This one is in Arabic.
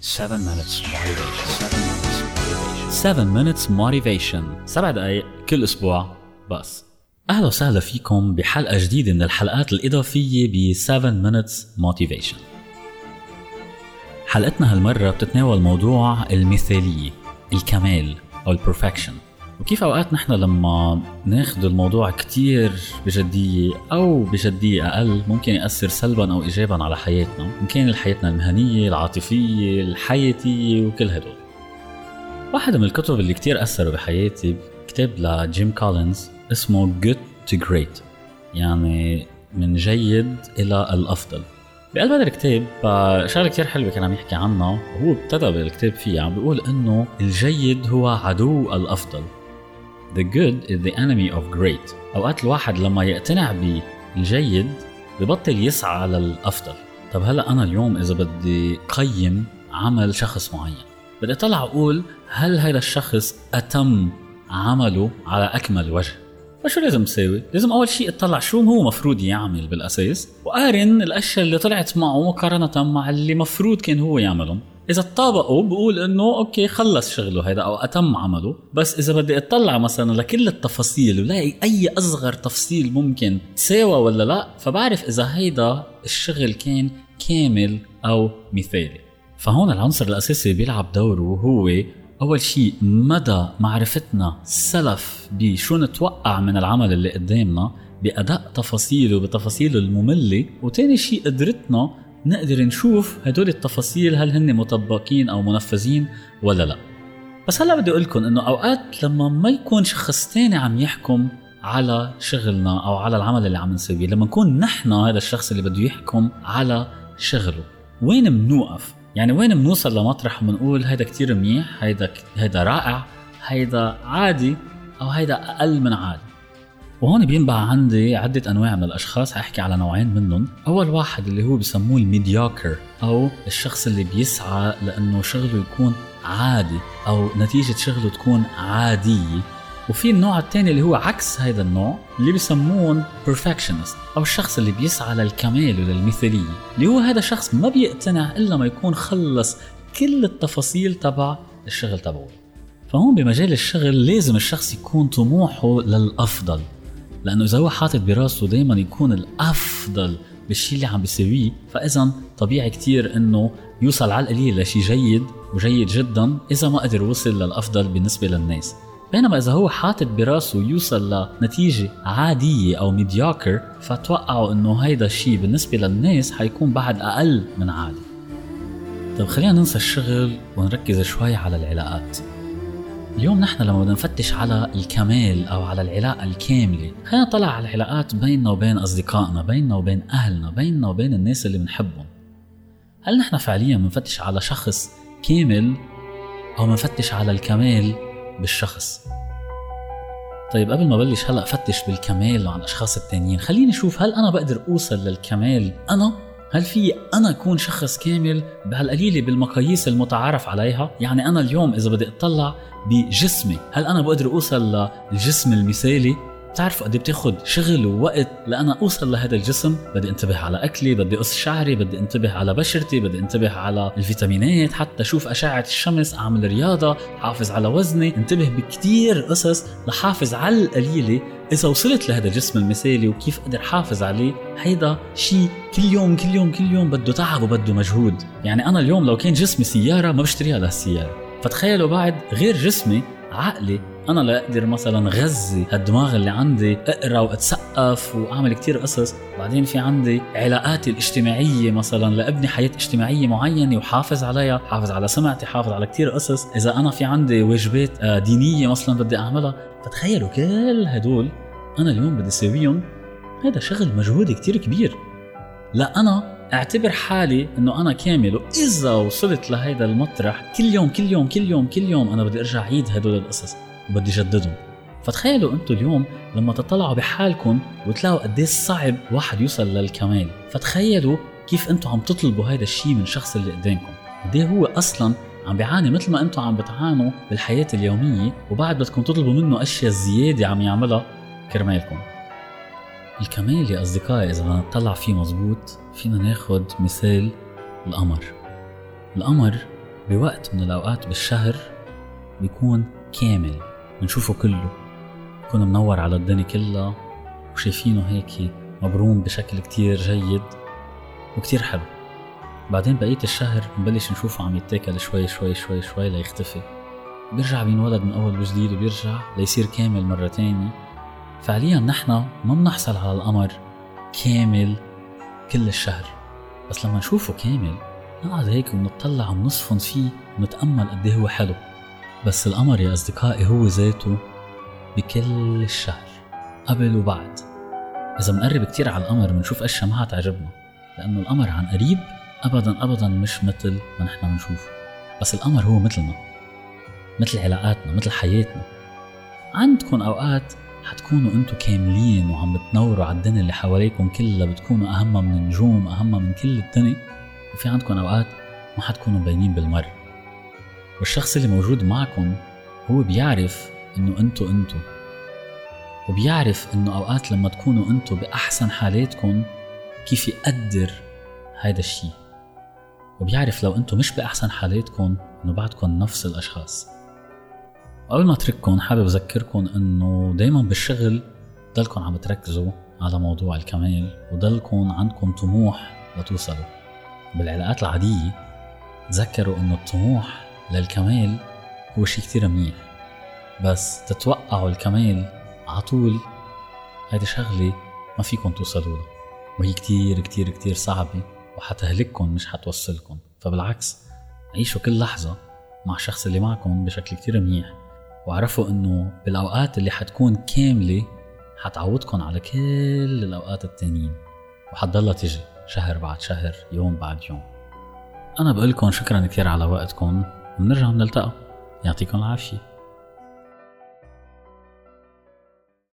7 minutes motivation. 7 minutes motivation. 7 دقائق كل أسبوع بس. أهلا وسهلا فيكم بحلقة جديدة من الحلقات الإضافية ب 7 minutes motivation. حلقتنا هالمرة بتتناول موضوع المثالية الكمال أو البرفكشن وكيف أوقات نحن لما ناخذ الموضوع كتير بجدية أو بجدية أقل ممكن يأثر سلبا أو ايجابا على حياتنا؟ إن كان حياتنا المهنية العاطفية الحياتية وكل هدول. واحد من الكتب اللي كتير أثروا بحياتي كتاب لجيم كولينز اسمه Good to Great. يعني من جيد إلى الأفضل. بقلب هذا الكتاب شغلة كثير حلوة كان عم يحكي عنها. وهو ابتدى بالكتاب فيها عم بيقول إنه الجيد هو عدو الأفضل. The good is the enemy of great. أوقات الواحد لما يقتنع بالجيد ببطل يسعى للأفضل طب هلا أنا اليوم إذا بدي قيم عمل شخص معين. بدي أطلع أقول هل هذا الشخص أتم عمله على أكمل وجه؟ فشو لازم تساوي؟ لازم أول شيء أطلع شو هو مفروض يعمل بالأساس. وقارن الأشياء اللي طلعت معه مقارنة مع اللي مفروض كان هو يعملهم. إذا تطابقوا بقول إنه أوكي خلص شغله هذا أو أتم عمله. بس إذا بدي أطلع مثلا لكل التفاصيل ولاقي أي أصغر تفصيل ممكن تساوى ولا لا فبعرف إذا هيدا الشغل كان كامل أو مثالي. فهون العنصر الأساسي بيلعب دوره هو أول شيء مدى معرفتنا سلف بشو نتوقع من العمل اللي قدامنا بأداء تفاصيله بتفاصيله المملة وتاني شيء قدرتنا نقدر نشوف هدول التفاصيل هل هن مطبقين أو منفذين ولا لا. بس هلا بدي أقول لكم إنه أوقات لما ما يكون شخص تاني عم يحكم على شغلنا أو على العمل اللي عم نسويه لما نكون نحن هذا الشخص اللي بده يحكم على شغله وين منوقف؟ يعني وين بنوصل لمطرح بنقول هيدا كتير منيح هيدا هيدا رائع هيدا عادي أو هيدا أقل من عادي؟ وهون بينبع عندي عدة أنواع من الأشخاص حأحكي على نوعين منهم. أول واحد اللي هو بسموه الميديوكر أو الشخص اللي بيسعى لأنه شغله يكون عادي أو نتيجة شغله تكون عادية. وفي النوع الثاني اللي هو عكس هذا النوع اللي بسموهم perfectionist أو الشخص اللي بيسعى للكمال وللمثالية. اللي هو هذا الشخص ما بيقتنع إلا ما يكون خلص كل التفاصيل تبع الشغل تبعه. فهون بمجال الشغل لازم الشخص يكون طموحه للأفضل. لأنه إذا هو حاطط براسه دائما يكون الأفضل بالشيء اللي عم بيسويه فاذا طبيعي كتير إنه يوصل على القليل لشيء جيد وجيد جدا إذا ما قدر وصل للأفضل بالنسبة للناس. بينما إذا هو حاطط براسه يوصل لنتيجة عادية أو ميديوكر فتوقعوا إنه هيدا الشيء بالنسبة للناس حيكون بعد أقل من عادي. طيب خلينا ننسى الشغل ونركز شوي على العلاقات. اليوم نحن لما بدنا نفتش على الكمال أو على العلاقة الكاملة خلينا نطلع على العلاقات بيننا وبين أصدقائنا بيننا وبين أهلنا بيننا وبين الناس اللي بنحبهم. هل نحن فعليا بنفتش على شخص كامل أو بنفتش على الكمال بالشخص؟ طيب قبل ما بلش هلأ فتش بالكمال عن الاشخاص التانيين. خليني أشوف هل أنا بقدر أوصل للكمال أنا هل في أنا أكون شخص كامل بهالقليلة بالمقاييس المتعارف عليها؟ يعني أنا اليوم إذا بدي أطلع بجسمي هل أنا بقدر أوصل للجسم المثالي؟ بتعرفوا قد إيه بتاخذ شغل ووقت لأنا أوصل لهذا الجسم؟ بدي انتبه على أكلي بدي اقص شعري بدي انتبه على بشرتي بدي انتبه على الفيتامينات حتى أشوف أشعة الشمس أعمل رياضة حافظ على وزني انتبه بكتير قصص لحافظ على القليلة إذا وصلت لهذا الجسم المثالي وكيف أقدر حافظ عليه. هيدا شيء كل يوم كل يوم كل يوم بده تعب وبده مجهود. يعني أنا اليوم لو كان جسمي سيارة ما بشتريها لهالسيارة. فتخيلوا بعد غير جسمي عقلي. أنا لاقدر مثلا غذي هالدماغ اللي عندي أقرأ وأتسقف وأعمل كتير قصص. بعدين في عندي علاقاتي الاجتماعية مثلا لأبني حياة اجتماعية معينة وحافظ عليها حافظ على سمعتي حافظ على كتير قصص. إذا أنا في عندي واجبات آه، دينية مثلا بدي أعملها فتخيلوا كل هدول أنا اليوم بدي أسويهم. هذا شغل مجهود كتير كبير. لا أنا أعتبر حالي إنه أنا كامل وإذا وصلت لهيدا المطرح كل يوم كل يوم كل يوم كل يوم أنا بدي أرجع عيد هدول القصص وبدي جددهم. فتخيلوا أنتم اليوم لما تطلعوا بحالكم وتلاقوا قديش صعب واحد يوصل للكمال. فتخيلوا كيف أنتم عم تطلبوا هذا الشيء من الشخص اللي قدامكم. قد هو أصلا عم بيعاني مثل ما أنتم عم بتعانوا بالحياة اليومية وبعد بدكم تطلبوا منه أشياء زيادة عم يعملها كرمالكم. الكمال يا أصدقائي إذا بدنا نطلع فيه مزبوط فينا ناخد مثال القمر. القمر بوقت من الأوقات بالشهر بيكون كامل بنشوفه كله. بيكون منور على الدنيا كلها وشايفينه هيك مبروم بشكل كتير جيد وكتير حلو. بعدين بقية الشهر بنبلش نشوفه عم يتاكل شوي شوي شوي شوي ليختفي. بيرجع بينولد من أول وجديد وبيرجع ليصير كامل مرة تانية. فعليا نحن ما بنحصل على القمر كامل كل الشهر. بس لما نشوفه كامل نقعد هيك ونطلع ونصفن فيه ونتأمل قد إيه هو حلو. بس القمر يا أصدقائي هو ذاته بكل الشهر قبل وبعد. إذا بنقرب كتير على القمر بنشوف أشياء ما تعجبنا لأنه القمر عن قريب أبدا أبدا مش مثل ما نحن بنشوفه. بس القمر هو مثلنا مثل علاقاتنا مثل حياتنا. عندكم أوقات حتكونوا أنتم كاملين وعم بتنوروا على الدنيا اللي حواليكم كلها بتكونوا أهم من النجوم أهم من كل الدنيا. وفي عندكم أوقات ما حتكونوا مبينين بالمر والشخص اللي موجود معكم هو بيعرف إنه انتو انتو وبيعرف إنه أوقات لما تكونوا انتو بأحسن حالاتكم كيف يقدر هيدا الشيء وبيعرف لو انتو مش بأحسن حالاتكم إنه بعدكم نفس الأشخاص. قبل ما أترككم حابب أذكركم إنه دايما بالشغل ضلكم عم تركزوا على موضوع الكمال وضلكم عندكم طموح لتوصلوا. بالعلاقات العادية تذكروا إنه الطموح للكمال هو شيء كتير منيح بس تتوقعوا الكمال على طول هيدي شغلة ما فيكم توصلوا لها وهي كتير كتير كتير صعبة وحتهلككم مش حتوصلكم. فبالعكس عيشوا كل لحظة مع الشخص اللي معكم بشكل كتير منيح. وعرفوا إنه بالأوقات اللي حتكون كاملة حتعوضكم على كل الأوقات التانيين. وحتضلها تجي شهر بعد شهر يوم بعد يوم. أنا بقول لكم شكرا كثير على وقتكم وبنرجع بنلتقى يعطيكم العافية.